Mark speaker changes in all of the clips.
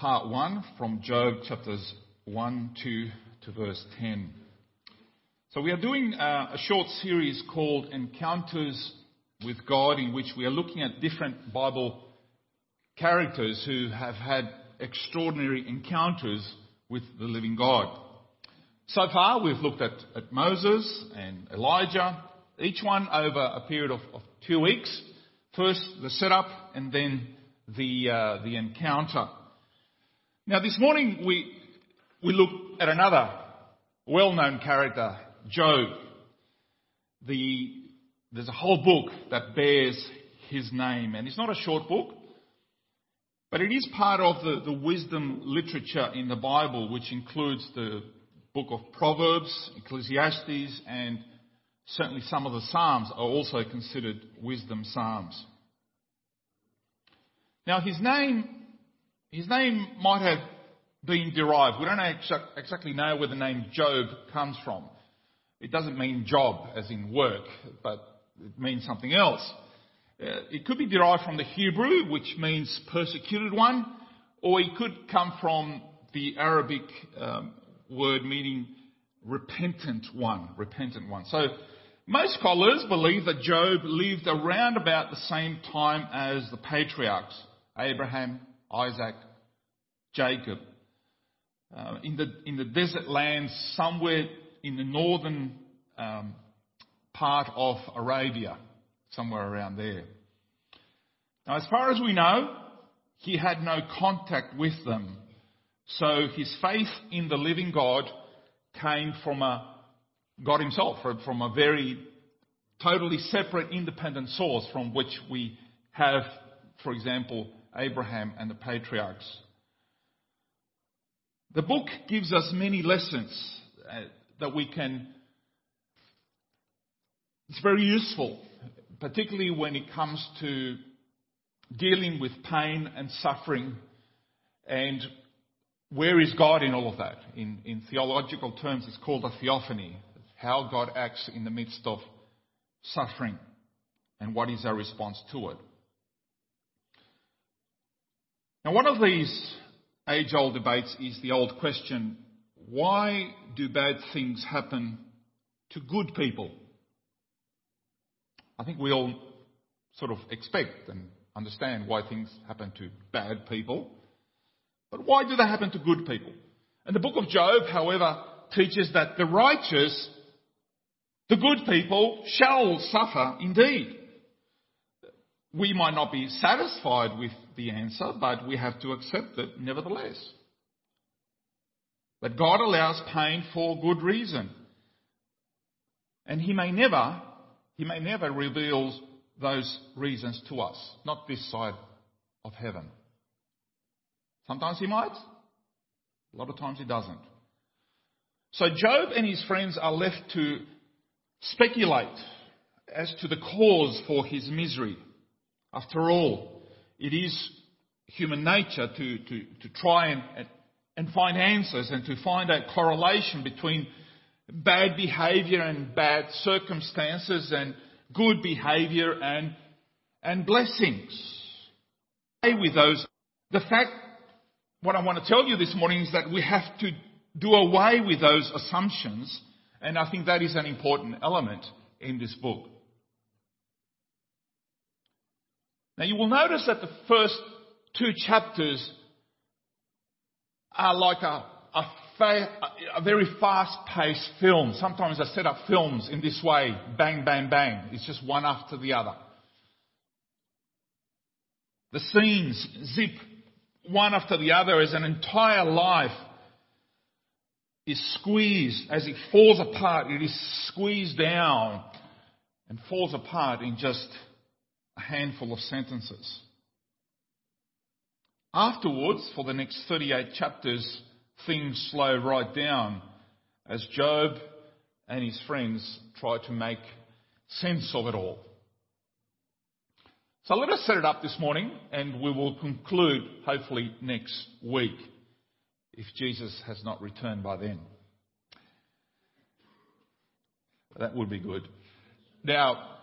Speaker 1: part 1 from Job chapters 1 to, to verse 10. So we are doing uh, a short series called Encounters with God in which we are looking at different Bible characters who have had extraordinary encounters with the living God. So far we've looked at, at Moses and Elijah, each one over a period of, of two weeks. First the setup and then the, uh, the encounter. Now this morning we, we look at another well-known character, Job. The, there's a whole book that bears his name and it's not a short book, but it is part of the, the wisdom literature in the Bible, which includes the book of Proverbs, Ecclesiastes, and certainly some of the Psalms are also considered wisdom Psalms. Now his name, his name might have been derived. We don't exactly know where the name Job comes from. It doesn't mean job as in work, but it means something else. Uh, it could be derived from the Hebrew, which means persecuted one, or it could come from the Arabic um, word meaning repentant one, repentant one. So most scholars believe that Job lived around about the same time as the patriarchs. Abraham, Isaac, Jacob. Uh, in, the, in the desert lands somewhere in the northern um, part of Arabia, somewhere around there. Now, as far as we know, he had no contact with them. So his faith in the living God came from a God himself, from a very totally separate, independent source from which we have, for example, Abraham and the patriarchs. The book gives us many lessons uh, that we can, it's very useful, particularly when it comes to dealing with pain and suffering and where is God in all of that? In, in theological terms, it's called a theophany. How God acts in the midst of suffering and what is our response to it. Now, one of these age old debates is the old question why do bad things happen to good people? I think we all sort of expect and understand why things happen to bad people. But why do they happen to good people? And the book of Job, however, teaches that the righteous, the good people, shall suffer indeed. We might not be satisfied with the answer, but we have to accept it nevertheless. That God allows pain for good reason. And He may never, He may never reveal those reasons to us, not this side of heaven. Sometimes He might, a lot of times He doesn't. So Job and his friends are left to speculate as to the cause for his misery. After all, it is human nature to, to, to try and, and find answers and to find a correlation between bad behavior and bad circumstances and good behavior and, and blessings. With those, the fact, what I want to tell you this morning is that we have to do away with those assumptions, and I think that is an important element in this book. Now you will notice that the first two chapters are like a, a, fa- a very fast-paced film. Sometimes I set up films in this way, bang, bang, bang. It's just one after the other. The scenes zip one after the other as an entire life is squeezed, as it falls apart, it is squeezed down and falls apart in just a handful of sentences. Afterwards, for the next 38 chapters, things slow right down as Job and his friends try to make sense of it all. So let us set it up this morning and we will conclude hopefully next week if Jesus has not returned by then. That would be good. Now,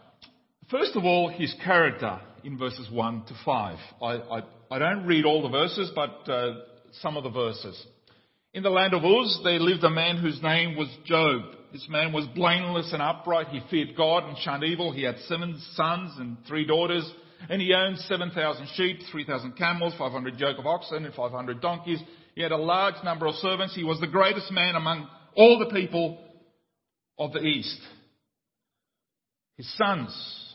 Speaker 1: first of all, his character in verses 1 to 5. I, I, I don't read all the verses, but uh, some of the verses. In the land of Uz, there lived a man whose name was Job. This man was blameless and upright. He feared God and shunned evil. He had seven sons and three daughters, and he owned 7,000 sheep, 3,000 camels, 500 yoke of oxen, and 500 donkeys. He had a large number of servants. He was the greatest man among all the people of the East. His sons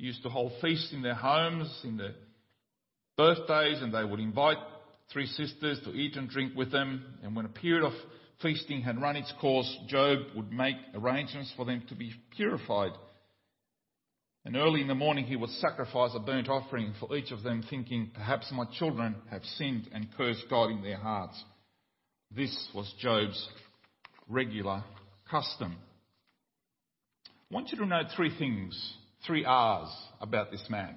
Speaker 1: used to hold feasts in their homes, in their birthdays, and they would invite three sisters to eat and drink with them. And when a period of feasting had run its course, Job would make arrangements for them to be purified. And early in the morning he would sacrifice a burnt offering for each of them, thinking, Perhaps my children have sinned and cursed God in their hearts. This was Job's regular custom. I want you to know three things, three R's about this man.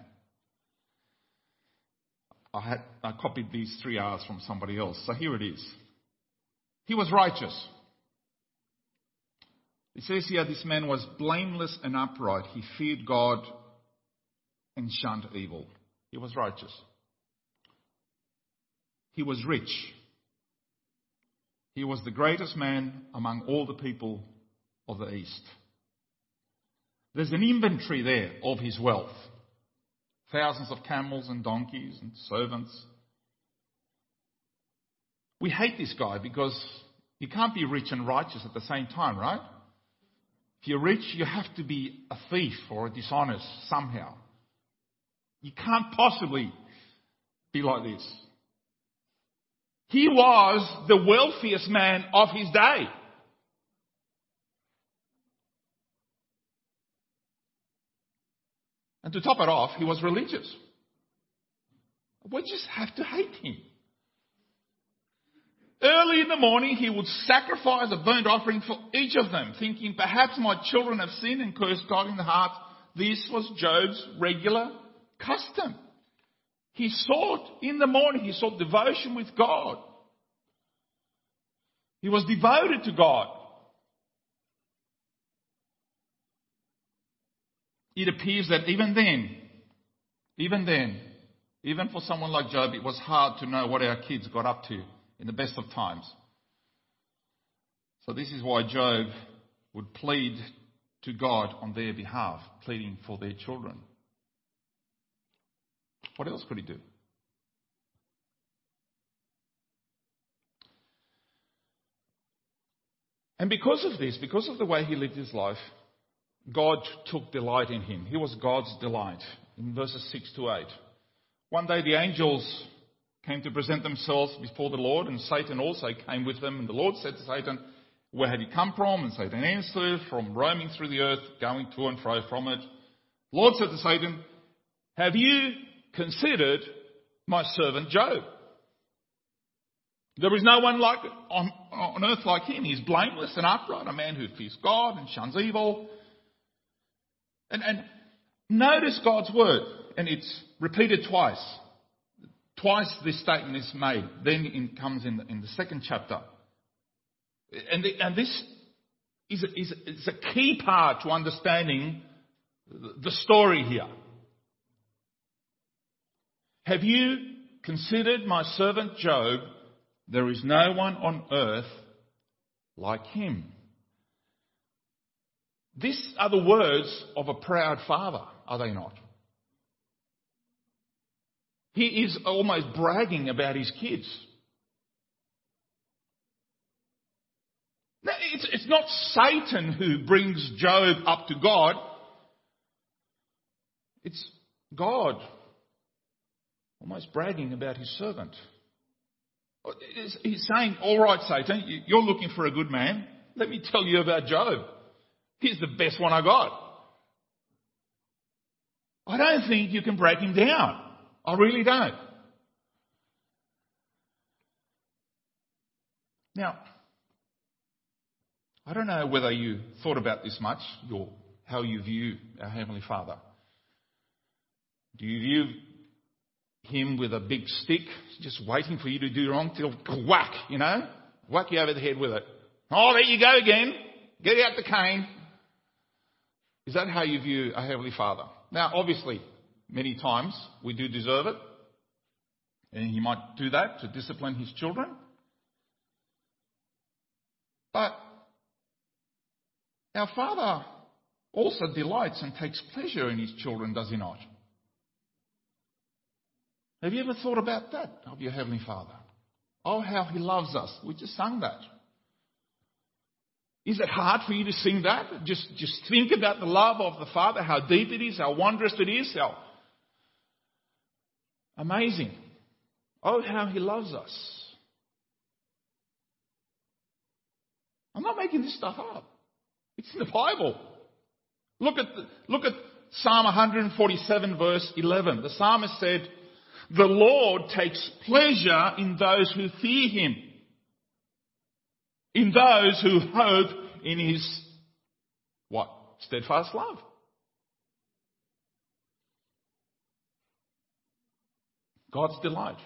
Speaker 1: I, had, I copied these three R's from somebody else, so here it is. He was righteous. It says here this man was blameless and upright. He feared God and shunned evil. He was righteous. He was rich. He was the greatest man among all the people of the East. There's an inventory there of his wealth thousands of camels and donkeys and servants. We hate this guy because you can't be rich and righteous at the same time, right? If you're rich, you have to be a thief or a dishonest somehow. You can't possibly be like this. He was the wealthiest man of his day. And to top it off, he was religious. We just have to hate him. Early in the morning, he would sacrifice a burnt offering for each of them, thinking, perhaps my children have sinned and cursed God in the heart. This was Job's regular custom. He sought in the morning, he sought devotion with God. He was devoted to God. It appears that even then, even then, even for someone like Job, it was hard to know what our kids got up to in the best of times. So this is why Job would plead to God on their behalf, pleading for their children. What else could he do? And because of this, because of the way he lived his life, God took delight in him. He was God's delight in verses 6 to 8. One day the angels came to present themselves before the Lord, and Satan also came with them. And the Lord said to Satan, Where had you come from? And Satan answered, From roaming through the earth, going to and fro from it. The Lord said to Satan, Have you considered my servant Job? There is no one like on, on earth like him. He's blameless and upright, a man who fears God and shuns evil. And, and notice God's word, and it's repeated twice. Twice this statement is made. Then it comes in the, in the second chapter. And, the, and this is a, is, a, is a key part to understanding the story here. Have you considered my servant Job? There is no one on earth like him. These are the words of a proud father, are they not? He is almost bragging about his kids. Now, it's, it's not Satan who brings Job up to God. It's God almost bragging about his servant. He's saying, All right, Satan, you're looking for a good man. Let me tell you about Job. He's the best one I got. I don't think you can break him down. I really don't. Now, I don't know whether you thought about this much, your, how you view our Heavenly Father. Do you view Him with a big stick, just waiting for you to do wrong till whack, you know? Whack you over the head with it. Oh, there you go again. Get out the cane. Is that how you view a Heavenly Father? Now, obviously, many times we do deserve it. And he might do that to discipline his children. But our Father also delights and takes pleasure in his children, does he not? Have you ever thought about that of your Heavenly Father? Oh, how he loves us. We just sung that. Is it hard for you to sing that? Just, just think about the love of the Father, how deep it is, how wondrous it is, how amazing. Oh, how he loves us. I'm not making this stuff up. It's in the Bible. Look at, the, look at Psalm 147 verse 11. The psalmist said, the Lord takes pleasure in those who fear him in those who hope in his what? Steadfast love. God's delight.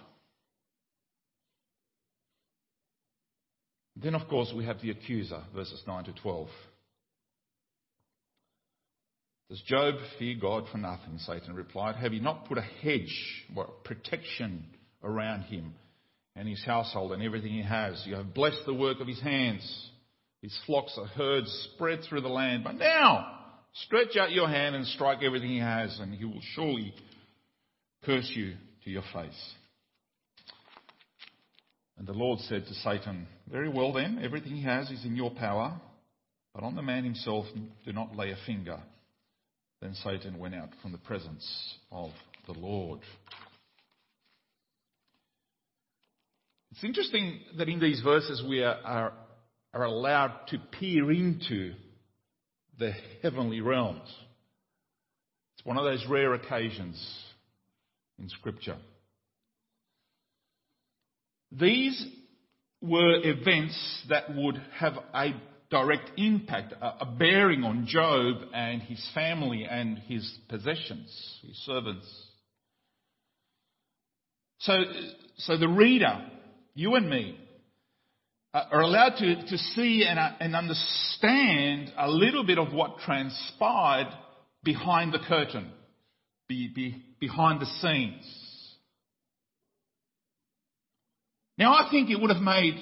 Speaker 1: Then, of course, we have the accuser, verses 9 to 12. Does Job fear God for nothing? Satan replied. Have you not put a hedge, or protection around him and his household and everything he has. You have blessed the work of his hands. His flocks are herds spread through the land. But now, stretch out your hand and strike everything he has, and he will surely curse you to your face. And the Lord said to Satan, Very well then, everything he has is in your power, but on the man himself do not lay a finger. Then Satan went out from the presence of the Lord. It's interesting that in these verses we are, are, are allowed to peer into the heavenly realms. It's one of those rare occasions in Scripture. These were events that would have a direct impact, a bearing on Job and his family and his possessions, his servants. So, so the reader you and me, uh, are allowed to, to see and, uh, and understand a little bit of what transpired behind the curtain, be, be, behind the scenes. Now, I think it would have made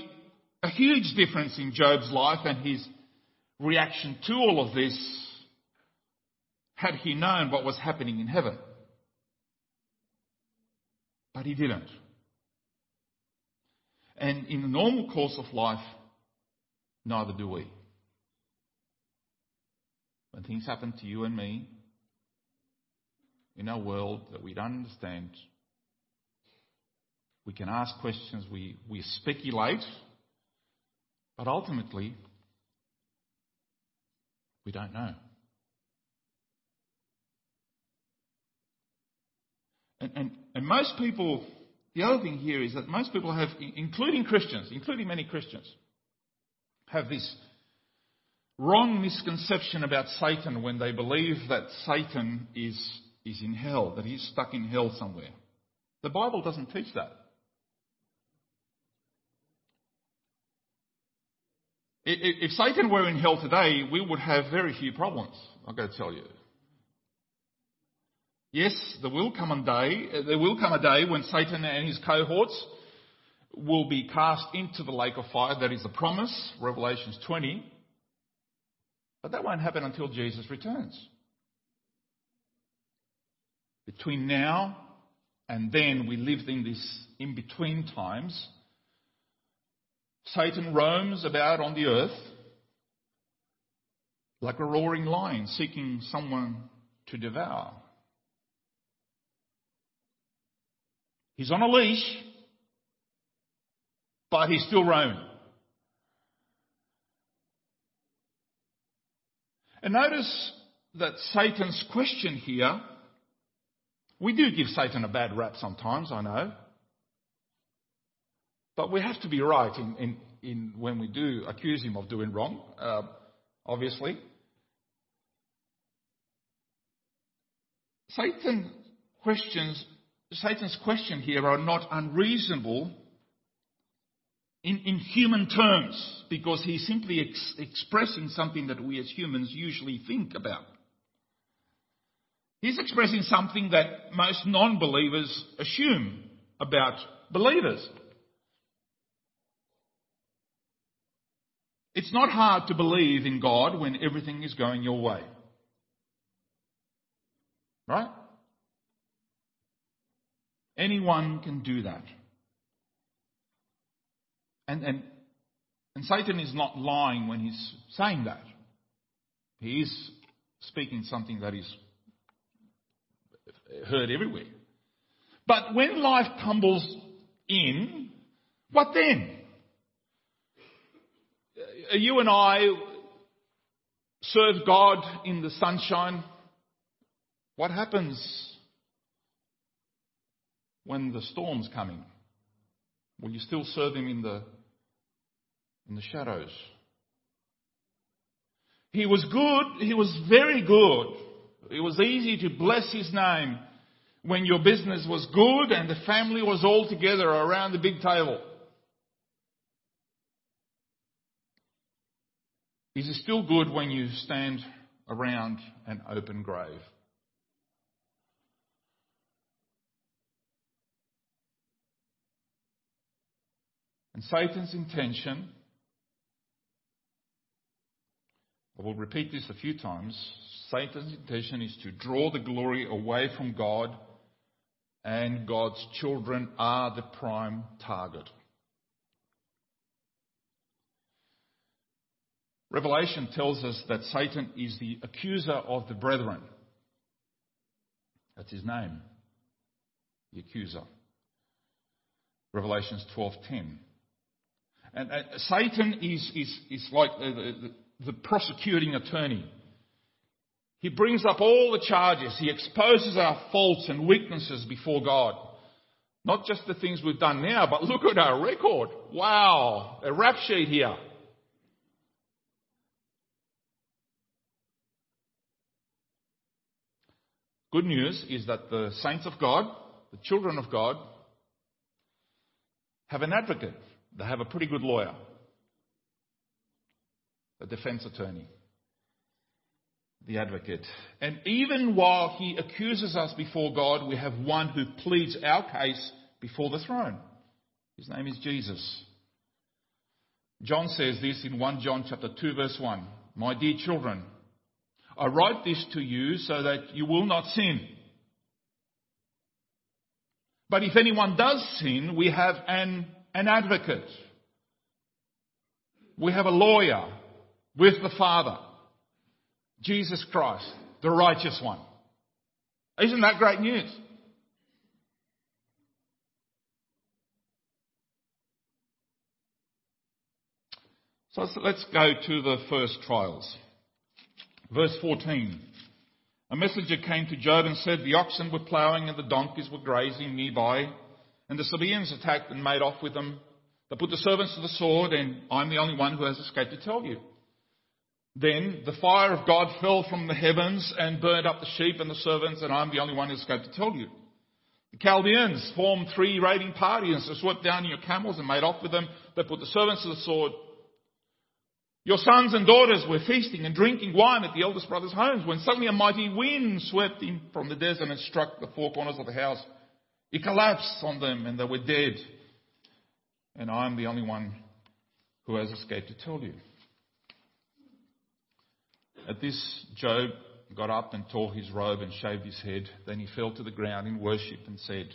Speaker 1: a huge difference in Job's life and his reaction to all of this had he known what was happening in heaven. But he didn't. And in the normal course of life, neither do we. When things happen to you and me in our world that we don't understand, we can ask questions, we, we speculate, but ultimately, we don't know. And, and, and most people the other thing here is that most people have, including Christians, including many Christians, have this wrong misconception about Satan when they believe that Satan is, is in hell, that he's stuck in hell somewhere. The Bible doesn't teach that. If Satan were in hell today, we would have very few problems, I've got to tell you. Yes, there will come a day, there will come a day when Satan and his cohorts will be cast into the lake of fire. That is the promise, Revelations 20. But that won't happen until Jesus returns. Between now and then, we live in this in between times. Satan roams about on the earth like a roaring lion seeking someone to devour. He's on a leash, but he's still roaming. And notice that Satan's question here, we do give Satan a bad rap sometimes, I know. But we have to be right in, in, in when we do accuse him of doing wrong, uh, obviously. Satan questions Satan's question here are not unreasonable in, in human terms because he's simply ex- expressing something that we as humans usually think about. He's expressing something that most non believers assume about believers. It's not hard to believe in God when everything is going your way. Right? Anyone can do that. And, and, and Satan is not lying when he's saying that. He is speaking something that is heard everywhere. But when life tumbles in, what then? Uh, you and I serve God in the sunshine. What happens when the storm's coming? Will you still serve Him in the, in the shadows? He was good. He was very good. It was easy to bless His name when your business was good and the family was all together around the big table. Is it still good when you stand around an open grave? And Satan's intention, I will repeat this a few times, Satan's intention is to draw the glory away from God, and God's children are the prime target. Revelation tells us that Satan is the accuser of the brethren. That's his name, the accuser. Revelations 12:10. And uh, Satan is, is, is like the, the, the prosecuting attorney. He brings up all the charges. He exposes our faults and weaknesses before God. Not just the things we've done now, but look at our record. Wow, a rap sheet here. Good news is that the saints of God, the children of God, have an advocate. They have a pretty good lawyer, a defense attorney, the advocate. And even while he accuses us before God, we have one who pleads our case before the throne. His name is Jesus. John says this in 1 John chapter 2 verse 1. My dear children, I write this to you so that you will not sin. But if anyone does sin, we have an an advocate. We have a lawyer with the Father, Jesus Christ, the righteous one. Isn't that great news? So let's go to the first trials. Verse 14. A messenger came to Job and said, The oxen were ploughing and the donkeys were grazing nearby and the Sabaeans attacked and made off with them. They put the servants to the sword, and I'm the only one who has escaped to tell you. Then the fire of God fell from the heavens and burned up the sheep and the servants, and I'm the only one who escaped to tell you. The Chaldeans formed three raiding parties and swept down your camels and made off with them. They put the servants to the sword. Your sons and daughters were feasting and drinking wine at the eldest brother's homes when suddenly a mighty wind swept in from the desert and struck the four corners of the house. He collapsed on them and they were dead. And I'm the only one who has escaped to tell you. At this, Job got up and tore his robe and shaved his head. Then he fell to the ground in worship and said,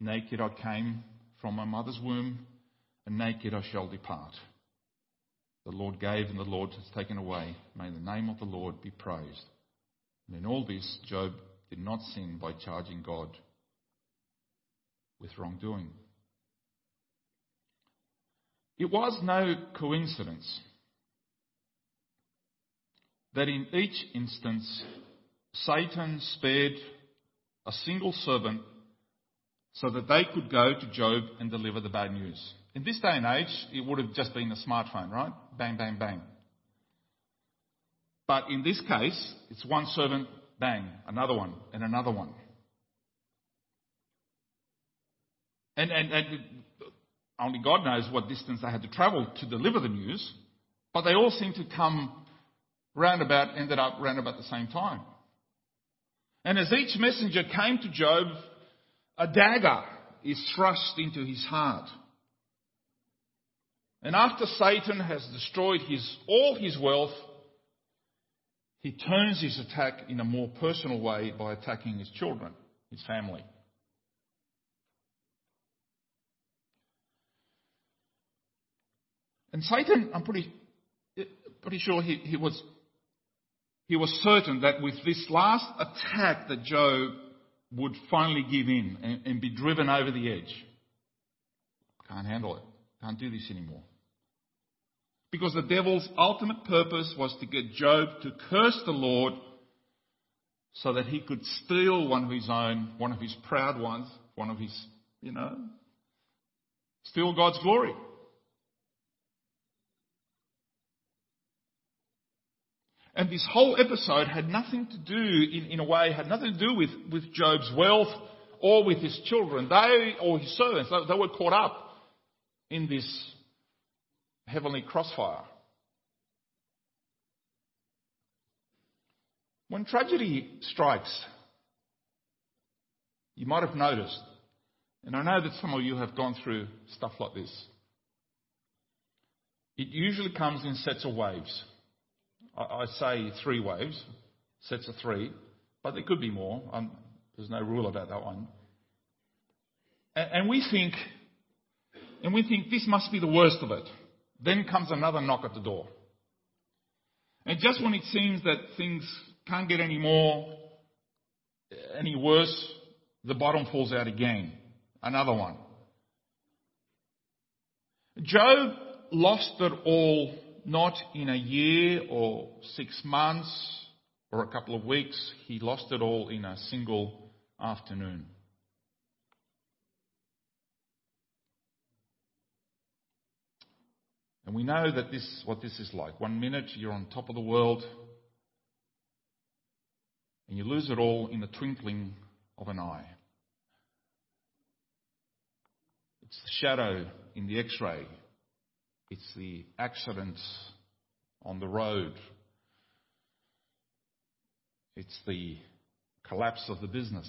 Speaker 1: Naked I came from my mother's womb, and naked I shall depart. The Lord gave and the Lord has taken away. May the name of the Lord be praised. And in all this, Job did not sin by charging God with wrongdoing. It was no coincidence that in each instance Satan spared a single servant so that they could go to Job and deliver the bad news. In this day and age, it would have just been a smartphone, right? Bang, bang, bang. But in this case, it's one servant, bang, another one, and another one. And, and, and only God knows what distance they had to travel to deliver the news, but they all seem to come roundabout, ended up roundabout the same time. And as each messenger came to Job, a dagger is thrust into his heart. And after Satan has destroyed his, all his wealth, he turns his attack in a more personal way by attacking his children, his family. And Satan, I'm pretty, pretty sure he, he was he was certain that with this last attack that Job would finally give in and, and be driven over the edge. Can't handle it. Can't do this anymore. Because the devil's ultimate purpose was to get Job to curse the Lord so that he could steal one of his own, one of his proud ones, one of his, you know, steal God's glory. And this whole episode had nothing to do, in, in a way, had nothing to do with, with Job's wealth or with his children. They, or his servants, they, they were caught up in this heavenly crossfire. When tragedy strikes, you might have noticed, and I know that some of you have gone through stuff like this. It usually comes in sets of waves. I say three waves, sets of three, but there could be more. There's no rule about that one. And, and we think, and we think this must be the worst of it. Then comes another knock at the door. And just when it seems that things can't get any more, any worse, the bottom falls out again. Another one. Job lost it all not in a year or six months or a couple of weeks. He lost it all in a single afternoon. And we know that this what this is like. One minute you're on top of the world, and you lose it all in the twinkling of an eye. It's the shadow in the X-ray it's the accidents on the road. It's the collapse of the business.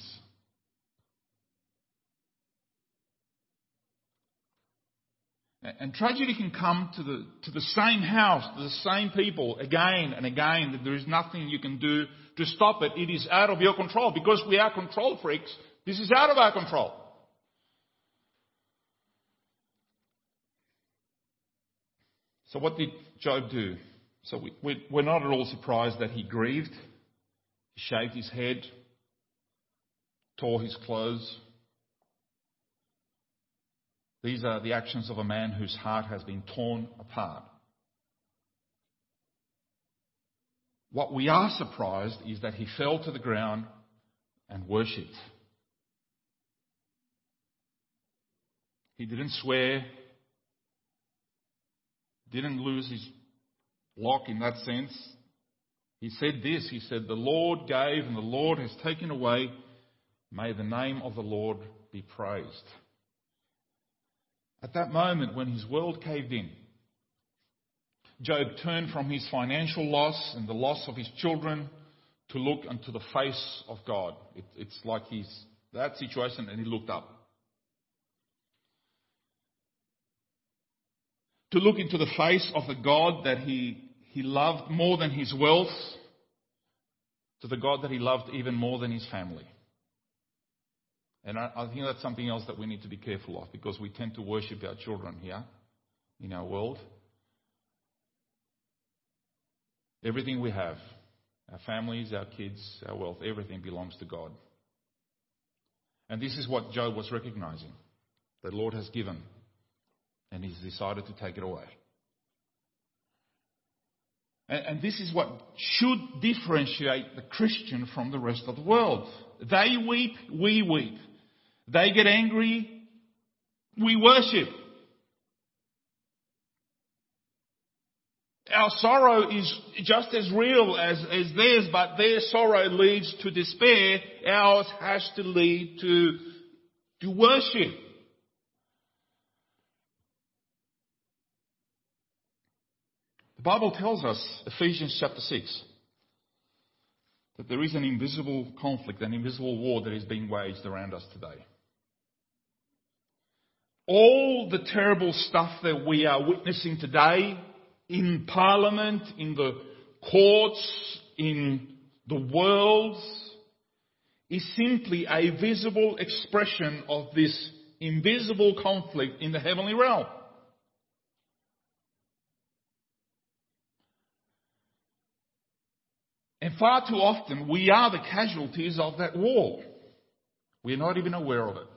Speaker 1: And tragedy can come to the, to the same house, to the same people again and again. that There is nothing you can do to stop it. It is out of your control. Because we are control freaks, this is out of our control. So what did Job do? So we, we're not at all surprised that he grieved. He shaved his head, tore his clothes. These are the actions of a man whose heart has been torn apart. What we are surprised is that he fell to the ground and worshipped. He didn't swear, didn't lose his lock in that sense. He said this He said, The Lord gave and the Lord has taken away. May the name of the Lord be praised. At that moment, when his world caved in, Job turned from his financial loss and the loss of his children to look unto the face of God. It, it's like he's that situation and he looked up. To look into the face of the God that he, he loved more than his wealth, to the God that he loved even more than his family. And I, I think that's something else that we need to be careful of because we tend to worship our children here in our world. Everything we have, our families, our kids, our wealth, everything belongs to God. And this is what Job was recognizing. The Lord has given and he's decided to take it away. And, and this is what should differentiate the Christian from the rest of the world. They weep, we weep. They get angry, we worship. Our sorrow is just as real as, as theirs, but their sorrow leads to despair. Ours has to lead to, to worship. Bible tells us, Ephesians chapter 6, that there is an invisible conflict, an invisible war that is being waged around us today. all the terrible stuff that we are witnessing today in Parliament, in the courts, in the world, is simply a visible expression of this invisible conflict in the heavenly realm. And far too often, we are the casualties of that war. We're not even aware of it.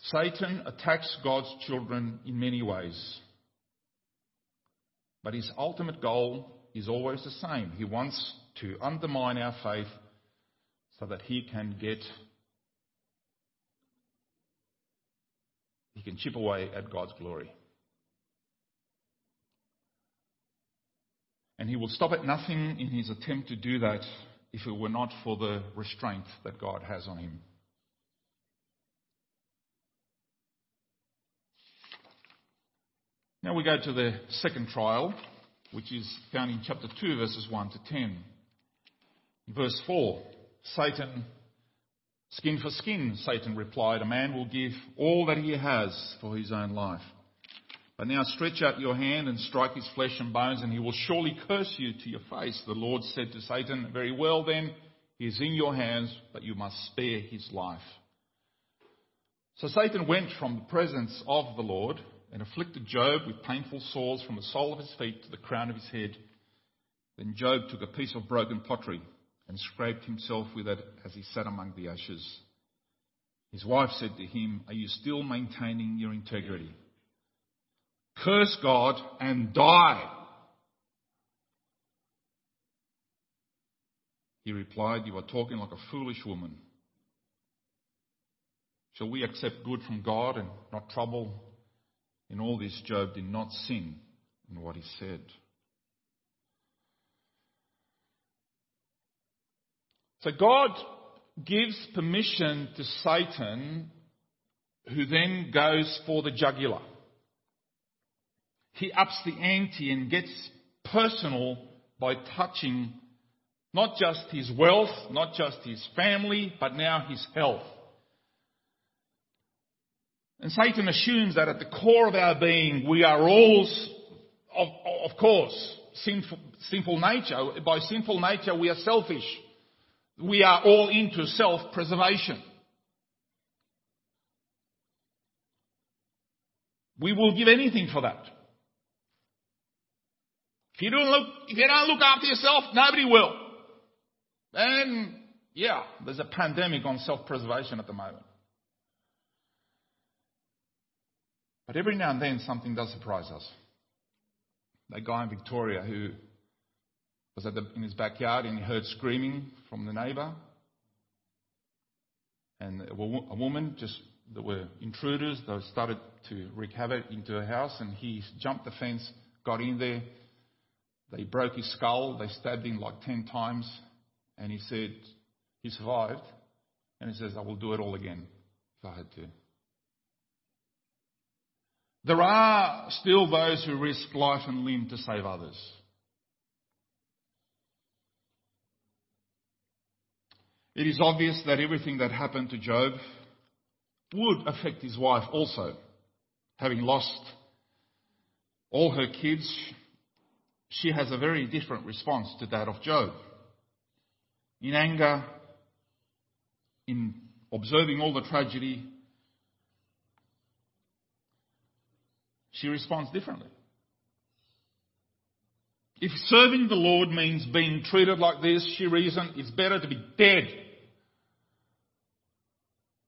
Speaker 1: Satan attacks God's children in many ways. But his ultimate goal is always the same. He wants to undermine our faith so that he can get, he can chip away at God's glory. And he will stop at nothing in his attempt to do that if it were not for the restraint that God has on him. Now we go to the second trial, which is found in chapter 2, verses 1 to 10. Verse 4 Satan, skin for skin, Satan replied, A man will give all that he has for his own life. But now stretch out your hand and strike his flesh and bones, and he will surely curse you to your face. The Lord said to Satan, Very well then, he is in your hands, but you must spare his life. So Satan went from the presence of the Lord and afflicted Job with painful sores from the sole of his feet to the crown of his head. Then Job took a piece of broken pottery and scraped himself with it as he sat among the ashes. His wife said to him, Are you still maintaining your integrity? Curse God and die. He replied, You are talking like a foolish woman. Shall we accept good from God and not trouble in all this, Job did not sin in what he said. So God gives permission to Satan, who then goes for the jugular. He ups the ante and gets personal by touching not just his wealth, not just his family, but now his health. And Satan assumes that at the core of our being, we are all, of, of course, sinful, sinful nature. By sinful nature, we are selfish. We are all into self-preservation. We will give anything for that. If you don't look, if you don't look after yourself, nobody will. And yeah, there's a pandemic on self-preservation at the moment. But every now and then something does surprise us. That guy in Victoria who was the, in his backyard and he heard screaming from the neighbour. And a woman just, there were intruders, they started to wreak havoc into her house and he jumped the fence, got in there. They broke his skull, they stabbed him like 10 times and he said he survived. And he says, I will do it all again if I had to. There are still those who risk life and limb to save others. It is obvious that everything that happened to Job would affect his wife also. Having lost all her kids, she has a very different response to that of Job. In anger, in observing all the tragedy, she responds differently. If serving the Lord means being treated like this, she reasoned, it's better to be dead.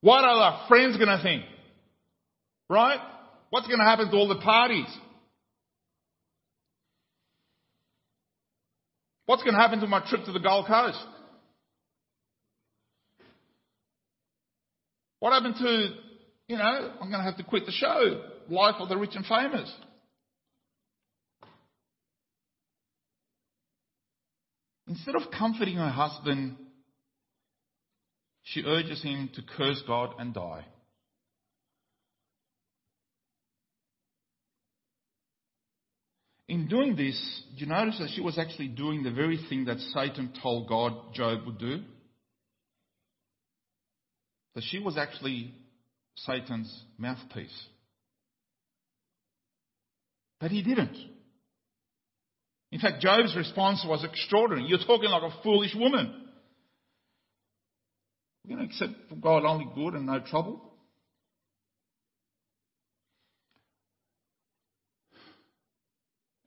Speaker 1: What are our friends going to think? Right? What's going to happen to all the parties? What's going to happen to my trip to the Gold Coast? What happened to, you know, I'm going to have to quit the show life of the rich and famous. Instead of comforting her husband, she urges him to curse God and die. In doing this, do you notice that she was actually doing the very thing that Satan told God Job would do? that she was actually Satan's mouthpiece. But he didn't. In fact, Job's response was extraordinary. You're talking like a foolish woman. We're going to accept from God only good and no trouble.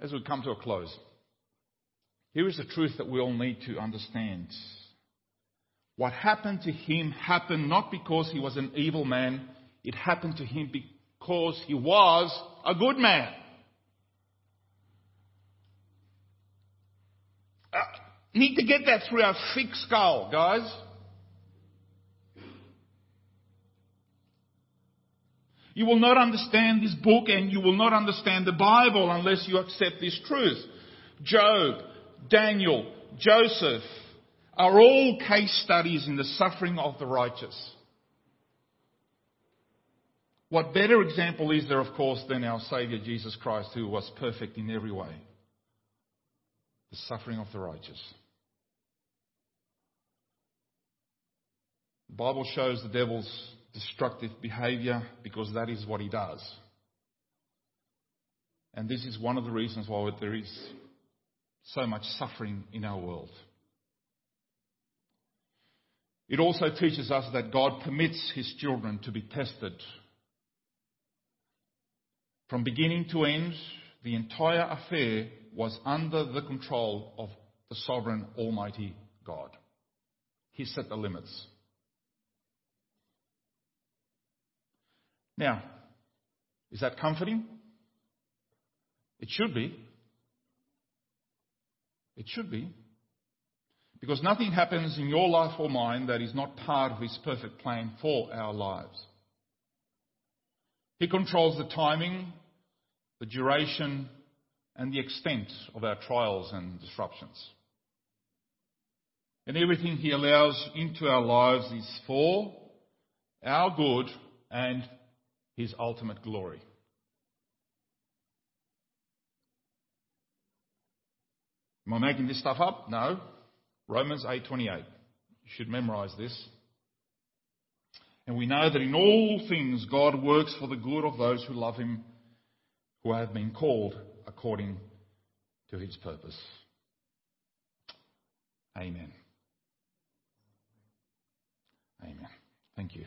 Speaker 1: As we come to a close, here is the truth that we all need to understand. What happened to him happened not because he was an evil man, it happened to him because he was a good man. Uh, need to get that through our thick skull, guys. You will not understand this book and you will not understand the Bible unless you accept this truth. Job, Daniel, Joseph are all case studies in the suffering of the righteous. What better example is there, of course, than our Saviour Jesus Christ, who was perfect in every way? The suffering of the righteous. The Bible shows the devil's destructive behavior because that is what he does. And this is one of the reasons why there is so much suffering in our world. It also teaches us that God permits his children to be tested. From beginning to end, the entire affair was under the control of the sovereign Almighty God. He set the limits. Now, is that comforting? It should be. It should be. Because nothing happens in your life or mine that is not part of His perfect plan for our lives. He controls the timing, the duration, and the extent of our trials and disruptions. And everything He allows into our lives is for our good and His ultimate glory. Am I making this stuff up? No. Romans 8:28. You should memorize this. And we know that in all things God works for the good of those who love him, who have been called according to his purpose. Amen. Amen. Thank you.